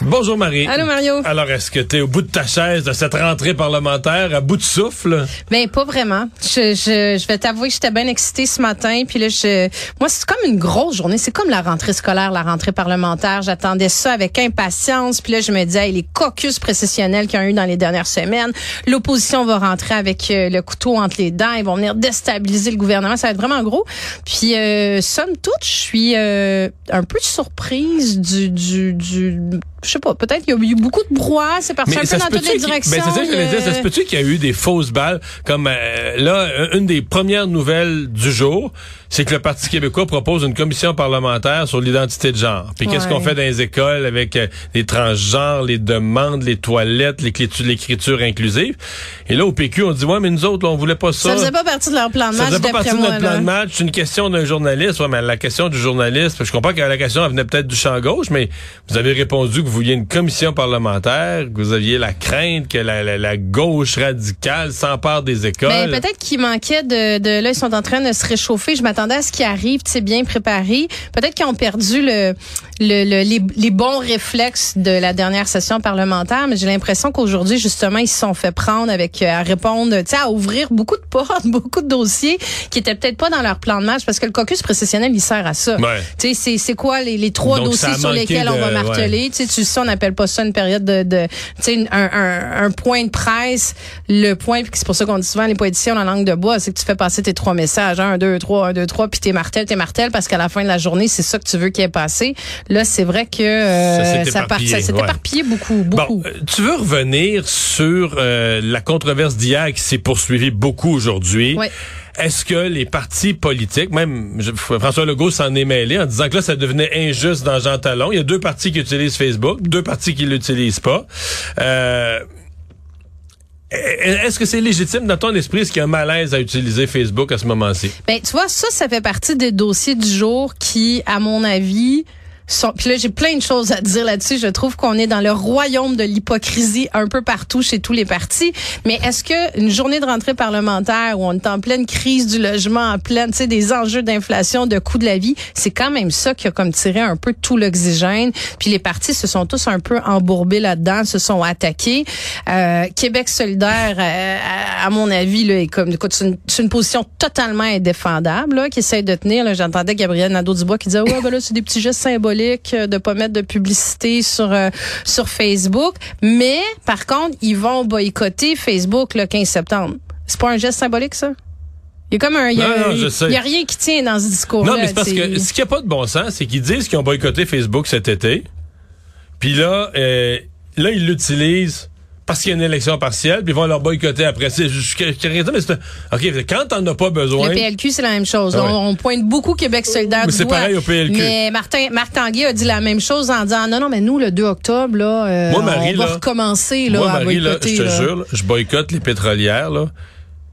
Bonjour Marie. Allô Mario. Alors, est-ce que tu es au bout de ta chaise de cette rentrée parlementaire, à bout de souffle? Ben pas vraiment. Je, je, je vais t'avouer que j'étais bien excitée ce matin. Puis là, je, moi, c'est comme une grosse journée. C'est comme la rentrée scolaire, la rentrée parlementaire. J'attendais ça avec impatience. Puis là, je me disais, hey, les caucus précessionnels qu'il y a eu dans les dernières semaines, l'opposition va rentrer avec euh, le couteau entre les dents. Ils vont venir déstabiliser le gouvernement. Ça va être vraiment gros. Puis, euh, somme toute, je suis euh, un peu surprise du, du, du je sais pas, peut-être qu'il y a eu beaucoup de brouhaha, c'est parti un peu dans toutes les directions. Ben c'est ça que je voulais dire. Ça se peut-tu qu'il y a eu des fausses balles? Comme euh, là, une des premières nouvelles du jour, c'est que le Parti québécois propose une commission parlementaire sur l'identité de genre. Puis qu'est-ce qu'on fait dans les écoles avec euh, les transgenres, les demandes, les toilettes, l'écriture inclusive? Et là, au PQ, on dit, ouais, mais nous autres, là, on voulait pas ça. Ça faisait pas partie de leur plan de match. Ça faisait pas partie de notre plan de match. C'est une question d'un journaliste. Ouais, mais la question du journaliste, je comprends que la question elle venait peut-être du champ gauche, mais vous avez répondu que vous vouliez une commission parlementaire, que vous aviez la crainte que la, la, gauche radicale s'empare des écoles. Mais peut-être qu'il manquait de, de, là, ils sont en train de se réchauffer. Je m'attendais à ce qui arrive, sais, bien préparé. Peut-être qu'ils ont perdu le, le, les, les, bons réflexes de la dernière session parlementaire, mais j'ai l'impression qu'aujourd'hui, justement, ils se sont fait prendre avec euh, à répondre, tu sais, à ouvrir beaucoup de portes, beaucoup de dossiers qui étaient peut-être pas dans leur plan de match, parce que le caucus précessionnel, il sert à ça. Tu sais, c'est quoi les, les trois dossiers sur lesquels on va marteler? Tu sais, tu sais, on appelle pas ça une période de, de tu sais, un, un, un, point de presse. Le point, c'est pour ça qu'on dit souvent les poéticiens en langue de bois, c'est que tu fais passer tes trois messages, un, deux, trois, un, deux, trois, puis t'es martel, t'es martel, parce qu'à la fin de la journée, c'est ça que tu veux qu'il ait passé. Là, c'est vrai que euh, ça s'est éparpillé, beaucoup, beaucoup. Bon, euh, tu veux revenir sur euh, la controverse d'hier qui s'est poursuivie beaucoup aujourd'hui. Est-ce que les partis politiques, même François Legault s'en est mêlé en disant que là, ça devenait injuste dans Jean Talon. Il y a deux partis qui utilisent Facebook, deux partis qui l'utilisent pas. Euh, est-ce que c'est légitime dans ton esprit? Est-ce qu'il y a un malaise à utiliser Facebook à ce moment-ci? Ben, tu vois, ça, ça fait partie des dossiers du jour qui, à mon avis, puis là, j'ai plein de choses à dire là-dessus. Je trouve qu'on est dans le royaume de l'hypocrisie un peu partout chez tous les partis. Mais est-ce que une journée de rentrée parlementaire où on est en pleine crise du logement, en pleine, tu sais, des enjeux d'inflation, de coût de la vie, c'est quand même ça qui a comme tiré un peu tout l'oxygène. Puis les partis se sont tous un peu embourbés là-dedans, se sont attaqués. Euh, Québec solidaire, euh, à, mon avis, là, est comme, écoute, c'est une, une, position totalement indéfendable, là, qui essaie de tenir. J'entendais Gabriel Nadeau-Dubois qui disait, ouais, ben là, c'est des petits gestes symboliques de pas mettre de publicité sur euh, sur Facebook, mais par contre, ils vont boycotter Facebook le 15 septembre. C'est pas un geste symbolique ça? Il y a comme un, il y, a, rien qui tient dans ce discours-là. Non, mais c'est parce que ce qui a pas de bon sens, c'est qu'ils disent qu'ils ont boycotté Facebook cet été. Puis là, euh, là, ils l'utilisent parce qu'il y a une élection partielle, puis ils vont leur boycotter après. C'est, je, mais c'est, OK, quand t'en as pas besoin... Le PLQ, c'est la même chose. Ah on, pointe beaucoup Québec solidaire Mais c'est pareil au PLQ. Mais Martin, Marc Tanguay a dit la même chose en disant, non, non, mais nous, le 2 octobre, là, euh, on va recommencer là, moi, à Marie, Là, je te jure, je boycotte les pétrolières, là,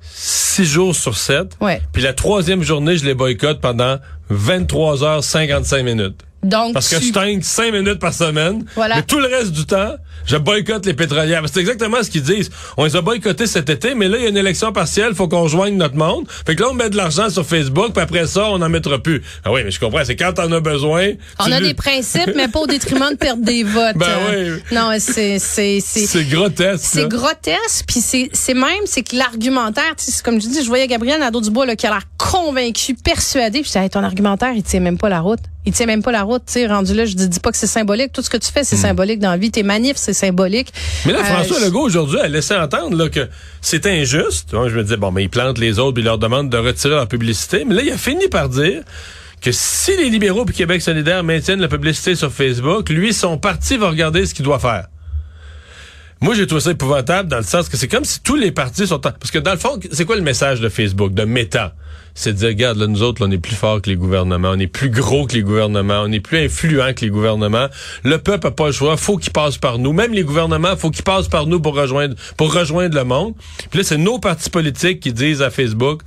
six jours sur sept. Ouais. Puis la troisième journée, je les boycotte pendant 23 heures 55 minutes. Donc, Parce que je teigne cinq minutes par semaine. Voilà. Mais tout le reste du temps, je boycotte les pétrolières. C'est exactement ce qu'ils disent. On les a boycottés cet été, mais là, il y a une élection partielle, faut qu'on joigne notre monde. Fait que là, on met de l'argent sur Facebook, puis après ça, on n'en mettra plus. Ah oui, mais je comprends, c'est quand t'en as besoin. On a des principes, mais pas au détriment de perdre des votes. Ben oui. Non, c'est, c'est, c'est. C'est grotesque. C'est grotesque, puis c'est, c'est même, c'est que l'argumentaire, comme je dis, je voyais Gabriel Nadeau-Dubois, là, qui a l'air convaincu, persuadé, puis disais, ton argumentaire, il tient même pas la route il tient même pas la route, tu sais, rendu là, je dis, dis pas que c'est symbolique. Tout ce que tu fais, c'est hmm. symbolique dans la vie. Tes manifs, c'est symbolique. Mais là, François euh, Legault, aujourd'hui, a laissé entendre là, que c'est injuste. je me disais, bon, mais ils plantent les autres, puis ils leur demandent de retirer leur publicité. Mais là, il a fini par dire que si les libéraux puis Québec solidaire maintiennent la publicité sur Facebook, lui, son parti va regarder ce qu'il doit faire. Moi, j'ai trouvé ça épouvantable dans le sens que c'est comme si tous les partis sont... Parce que dans le fond, c'est quoi le message de Facebook, de Meta? C'est de dire, regarde, là, nous autres, on est plus forts que les gouvernements, on est plus gros que les gouvernements, on est plus influents que les gouvernements. Le peuple a pas le choix, faut qu'il passe par nous. Même les gouvernements, faut qu'ils passent par nous pour rejoindre, pour rejoindre le monde. Puis là, c'est nos partis politiques qui disent à Facebook,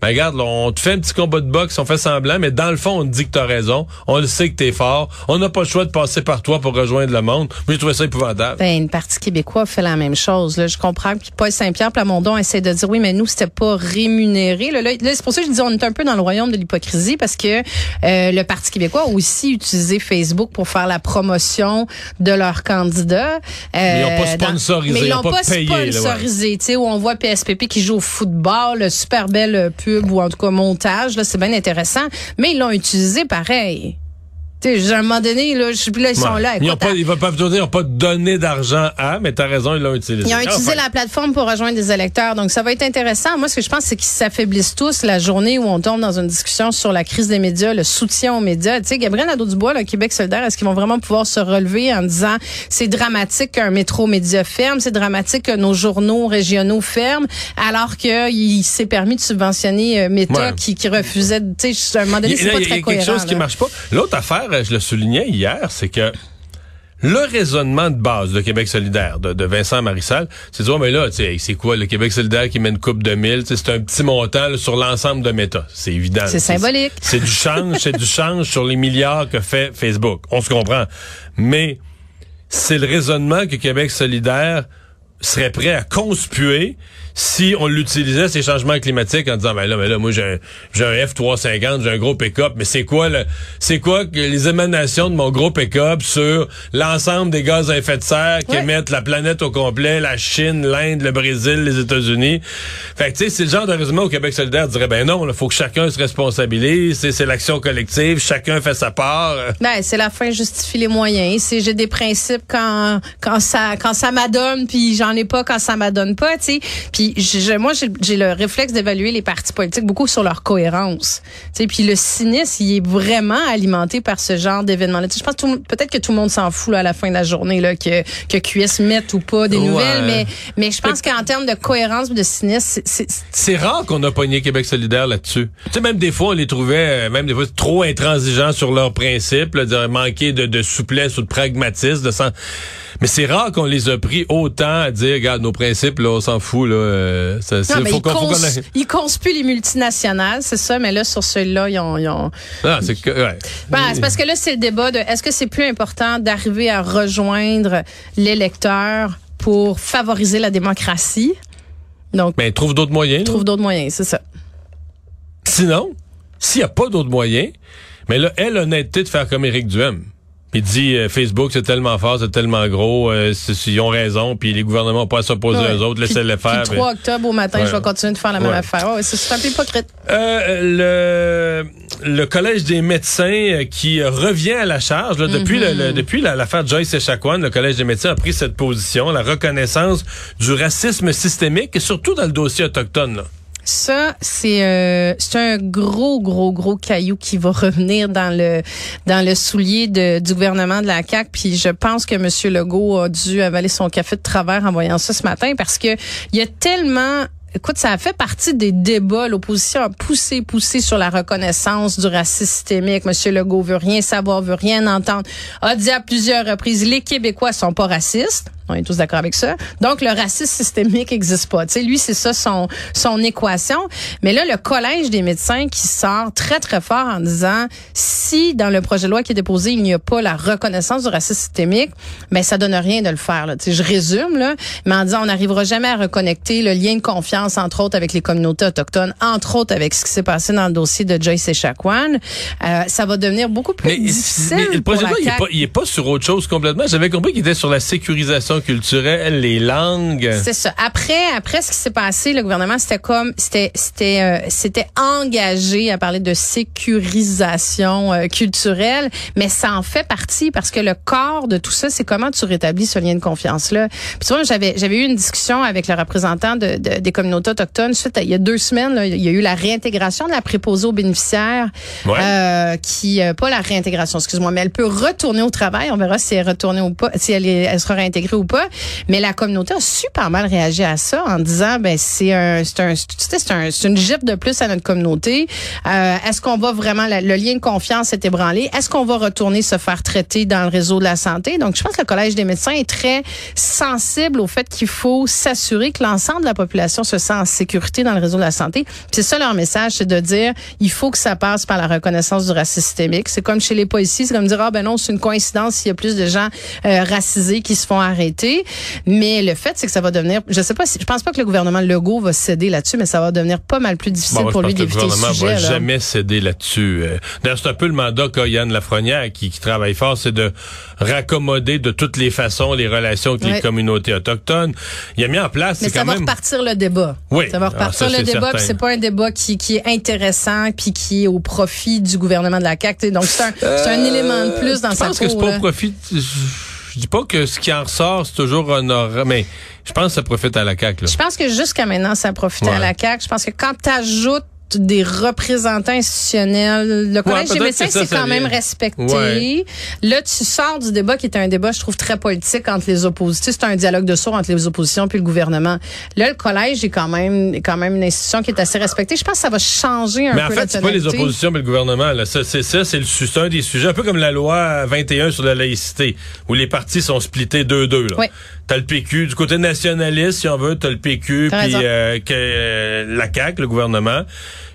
ben regarde, là, on te fait un petit combat de boxe, on fait semblant, mais dans le fond, on te dit que t'as raison. On le sait que t'es fort. On n'a pas le choix de passer par toi pour rejoindre le monde. Moi, j'ai trouvé ça épouvantable. Ben, une partie québécoise fait la même chose. Là. Je comprends que Paul Saint-Pierre Plamondon essaie de dire oui, mais nous, c'était pas rémunéré. Là, là, c'est pour ça que je dis on est un peu dans le royaume de l'hypocrisie parce que euh, le Parti québécois a aussi utilisé Facebook pour faire la promotion de leurs candidats. Euh, mais ils n'ont pas sponsorisé. mais ils l'ont pas, pas, payé. sponsorisé. Tu sais, où on voit PSPP qui joue au football, le super belle pub ou en tout cas montage. Là, c'est bien intéressant. Mais ils l'ont utilisé pareil. Sais, à un moment donné, là, je, là ils sont là. Écoute, ils, ont pas, ils vont pas dire, donné d'argent à, mais tu as raison, ils l'ont utilisé. Ils ont utilisé enfin. la plateforme pour rejoindre des électeurs. Donc, ça va être intéressant. Moi, ce que je pense, c'est qu'ils s'affaiblissent tous la journée où on tombe dans une discussion sur la crise des médias, le soutien aux médias. Tu sais, Gabriel Nadeau-Dubois, le Québec solidaire, est-ce qu'ils vont vraiment pouvoir se relever en disant c'est dramatique qu'un métro média ferme, c'est dramatique que nos journaux régionaux ferment, alors qu'il s'est permis de subventionner euh, Meta Ouais. qui, qui refusait, de- tu sais, à un moment donné, c'est pas y a quelque chose qui marche pas. L'autre affaire, je le soulignais hier, c'est que le raisonnement de base de Québec solidaire, de, de Vincent Marissal, c'est de dire, Ouais, mais là, tu sais, c'est quoi le Québec solidaire qui met une coupe de mille? C'est un petit montant là, sur l'ensemble de Meta. C'est évident. C'est symbolique. C'est du change, c'est du change sur les milliards que fait Facebook. On se comprend. Mais c'est le raisonnement que Québec solidaire serait prêt à conspuer si on l'utilisait ces changements climatiques en disant ben là mais là moi j'ai un, j'ai un F350 j'ai un gros pick-up mais c'est quoi le c'est quoi que les émanations de mon gros pick-up sur l'ensemble des gaz à effet de serre qui Ouais. émettent la planète au complet la Chine l'Inde le Brésil les États-Unis? Fait que tu sais c'est le genre de raisonnement au Québec solidaire dirait ben non il faut que chacun se responsabilise c'est c'est l'action collective chacun fait sa part Ben, c'est la fin justifie les moyens. C'est j'ai des principes quand quand ça quand ça m'adonne puis j'en ai pas quand ça m'adonne pas, tu sais. Puis je, moi j'ai le réflexe d'évaluer les partis politiques beaucoup sur leur cohérence. Tu sais, puis le cynisme, il est vraiment alimenté par ce genre d'événements là. Je pense peut-être que tout le monde s'en fout là, à la fin de la journée là que que QS mette ou pas des Ouais. nouvelles, mais mais je pense qu'en termes de cohérence de cynisme, c'est- rare qu'on a pogné Québec solidaire là-dessus. Tu sais, même des fois, on les trouvait, euh, même des fois, trop intransigeants sur leurs principes, là, dire, manquer de, de souplesse ou de pragmatisme. De sens- Mais c'est rare qu'on les a pris autant à dire, regarde, nos principes, là, on s'en fout, là. euh, ça, non, mais faut ils, qu'on- faut cons- ils conspuent les multinationales, c'est ça, mais là, sur celui-là, ils ont, ils ont, Ah, c'est que, ouais. Ben, c'est parce que là, c'est le débat de est-ce que c'est plus important d'arriver à rejoindre l'électeur pour favoriser la démocratie? Donc, Ben, trouve d'autres moyens. trouve d'autres moyens, c'est ça. Sinon, s'il n'y a pas d'autres moyens, mais là, elle l'honnêteté de faire comme Éric Duhem. Il dit euh, Facebook c'est tellement fort, c'est tellement gros, euh, ils ont raison, puis les gouvernements n'ont pas à s'opposer Ouais. aux autres, laissez-les faire. Puis le 3 octobre au matin, Ouais. je vais continuer de faire la même Ouais. affaire. Ouais, c'est un peu hypocrite. Euh, le, le collège des médecins euh, qui revient à la charge là, depuis le, le- depuis la- l'affaire Joyce Echaquan, le collège des médecins a pris cette position, la reconnaissance du racisme systémique, et surtout dans le dossier autochtone. Là. Ça, c'est euh, c'est un gros, gros, gros caillou qui va revenir dans le dans le soulier de, du gouvernement de la CAQ. Puis je pense que M. Legault a dû avaler son café de travers en voyant ça ce matin parce que il y a tellement Écoute, ça a fait partie des débats. L'opposition a poussé, poussé sur la reconnaissance du racisme systémique. Monsieur Legault veut rien savoir, veut rien entendre. A dit à plusieurs reprises, les Québécois sont pas racistes. On est tous d'accord avec ça. Donc, le racisme systémique n'existe pas. Tu sais, lui, c'est ça son, son équation. Mais là, le Collège des médecins qui sort très, très fort en disant, si dans le projet de loi qui est déposé, il n'y a pas la reconnaissance du racisme systémique, ben ça donne rien de le faire. Là. Tu sais, je résume, là, mais en disant, on n'arrivera jamais à reconnecter le lien de confiance, entre autres, avec les communautés autochtones, entre autres avec ce qui s'est passé dans le dossier de Joyce Echaquan. Euh, ça va devenir beaucoup plus Mais, difficile mais le projet de loi, il est pas, il est pas sur autre chose complètement. J'avais compris qu'il était sur la sécurisation culturelle, les langues. C'est ça. Après, après ce qui s'est passé, le gouvernement c'était comme c'était c'était euh, c'était engagé à parler de sécurisation euh, culturelle, mais ça en fait partie parce que le corps de tout ça, c'est comment tu rétablis ce lien de confiance là. Puis tu vois, j'avais j'avais eu une discussion avec le représentant de, de- des communautés autochtones suite à- il y a deux semaines. là, il y a eu la réintégration de la préposée aux bénéficiaires, Ouais. euh, qui euh, pas la réintégration, excuse-moi, mais elle peut retourner au travail. On verra si elle est retournée ou pas, si elle, est, elle sera réintégrée ou pas. Mais la communauté a super mal réagi à ça en disant ben c'est un c'est un c'est c'est un c'est une gifle de plus à notre communauté. Euh, est-ce qu'on va vraiment la- le lien de confiance est ébranlé? Est-ce qu'on va retourner se faire traiter dans le réseau de la santé? Donc je pense que le collège des médecins est très sensible au fait qu'il faut s'assurer que l'ensemble de la population se sent en sécurité dans le réseau de la santé. C'est ça leur message, c'est de dire il faut que ça passe par la reconnaissance du racisme systémique. C'est comme chez les policiers, c'est comme dire ah ben non, c'est une coïncidence s'il y a plus de gens euh, racisés qui se font arrêter. Mais le fait, c'est que ça va devenir, je sais pas, si, je pense pas que le gouvernement Legault va céder là-dessus, mais ça va devenir pas mal plus difficile Bon, pour lui que le d'éviter le gouvernement sujet. va là. jamais céder là-dessus. Euh, D'ailleurs, c'est un peu le mandat qu'a Yann Lafrenière qui, qui travaille fort, c'est de raccommoder de toutes les façons les relations avec Ouais. les communautés autochtones. Il a mis en place, Mais ça quand va même... repartir le débat. Oui. Ça va Ah, repartir ça, le débat, c'est pas un débat qui, qui est intéressant puis qui est au profit du gouvernement de la CAQ. Donc c'est un, un élément de plus dans je sa pense que c'est cour, pas au profit. Je, je dis pas que ce qui en ressort, c'est toujours honorable, mais je pense que ça profite à la CAQ. Là. Je pense que jusqu'à maintenant, ça a profité Ouais. à la CAQ. Je pense que quand tu ajoutes des représentants institutionnels, le collège des médecins, c'est quand même respecté. Ouais. Là, tu sors du débat qui était un débat, je trouve, très politique entre les oppositions. C'est un dialogue de sourds entre les oppositions puis le gouvernement. Là, le collège est quand même, est quand même une institution qui est assez respectée. Je pense que ça va changer un Mais en peu fait, c'est pas les oppositions, mais le gouvernement. Là. Ça, c'est ça, c'est le c'est un des sujets, un peu comme la loi 21 sur la laïcité, où les partis sont splittés 2-2. là. Oui. T'as le PQ, du côté nationaliste, si on veut, t'as le PQ, puis euh, que, euh, la CAQ, le gouvernement.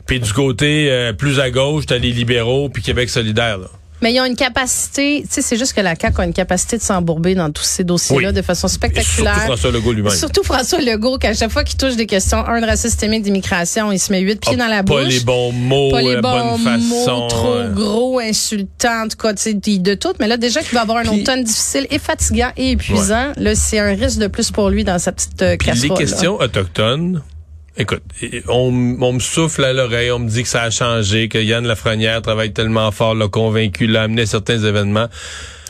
Puis du côté euh, plus à gauche, t'as les libéraux, puis Québec solidaire. Là. Mais ils ont une capacité, tu sais, c'est juste que la CAQ a une capacité de s'embourber dans tous ces dossiers-là Oui. de façon Et spectaculaire. surtout François Legault lui-même. Surtout François Legault, qu'à chaque fois qu'il touche des questions, un de racisme systémique d'immigration, il se met huit pieds Ah, dans la pas bouche. les bons mots, pas les la bons bonne mots, façon. trop euh. gros, insultants, en tout cas, tu sais, de tout. Mais là, déjà qu'il va avoir un Puis- automne difficile et fatigant et épuisant, là, c'est un risque de plus pour lui dans sa petite euh, Puis les là. questions autochtones, écoute, on, on me souffle à l'oreille, on me dit que ça a changé, que Yann Lafrenière travaille tellement fort, l'a convaincu, l'a amené certains événements.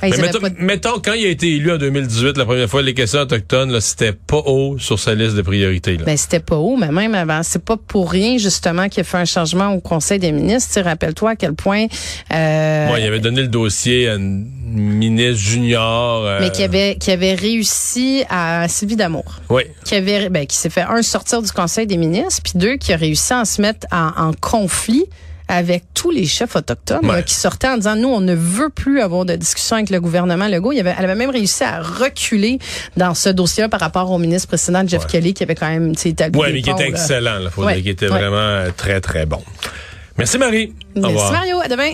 Ah, Mais mettons, pas de- mettons, quand il a été élu en 2018, la première fois, les questions autochtones, là, c'était pas haut sur sa liste de priorités. Là. Ben, c'était pas haut, mais même avant, c'est pas pour rien, justement, qu'il a fait un changement au Conseil des ministres. Rappelle-toi à quel point, euh, il avait donné le dossier à une ministre junior. euh, mais qui avait, qui avait réussi à Sylvie Damour. Oui. qui avait ben, qui s'est fait un sortir du Conseil des ministres, puis deux qui a réussi à se mettre en, en conflit avec tous les chefs autochtones Ouais. là, qui sortaient en disant nous on ne veut plus avoir de discussion avec le gouvernement Legault. Il avait, elle avait même réussi à reculer dans ce dossier par rapport au ministre précédent Jeff Ouais. Kelly qui avait quand même établi des mais qui était excellent, là, faut Ouais. dire, qui était vraiment euh, très, très bon. Merci, Marie. Merci. Mario, à demain.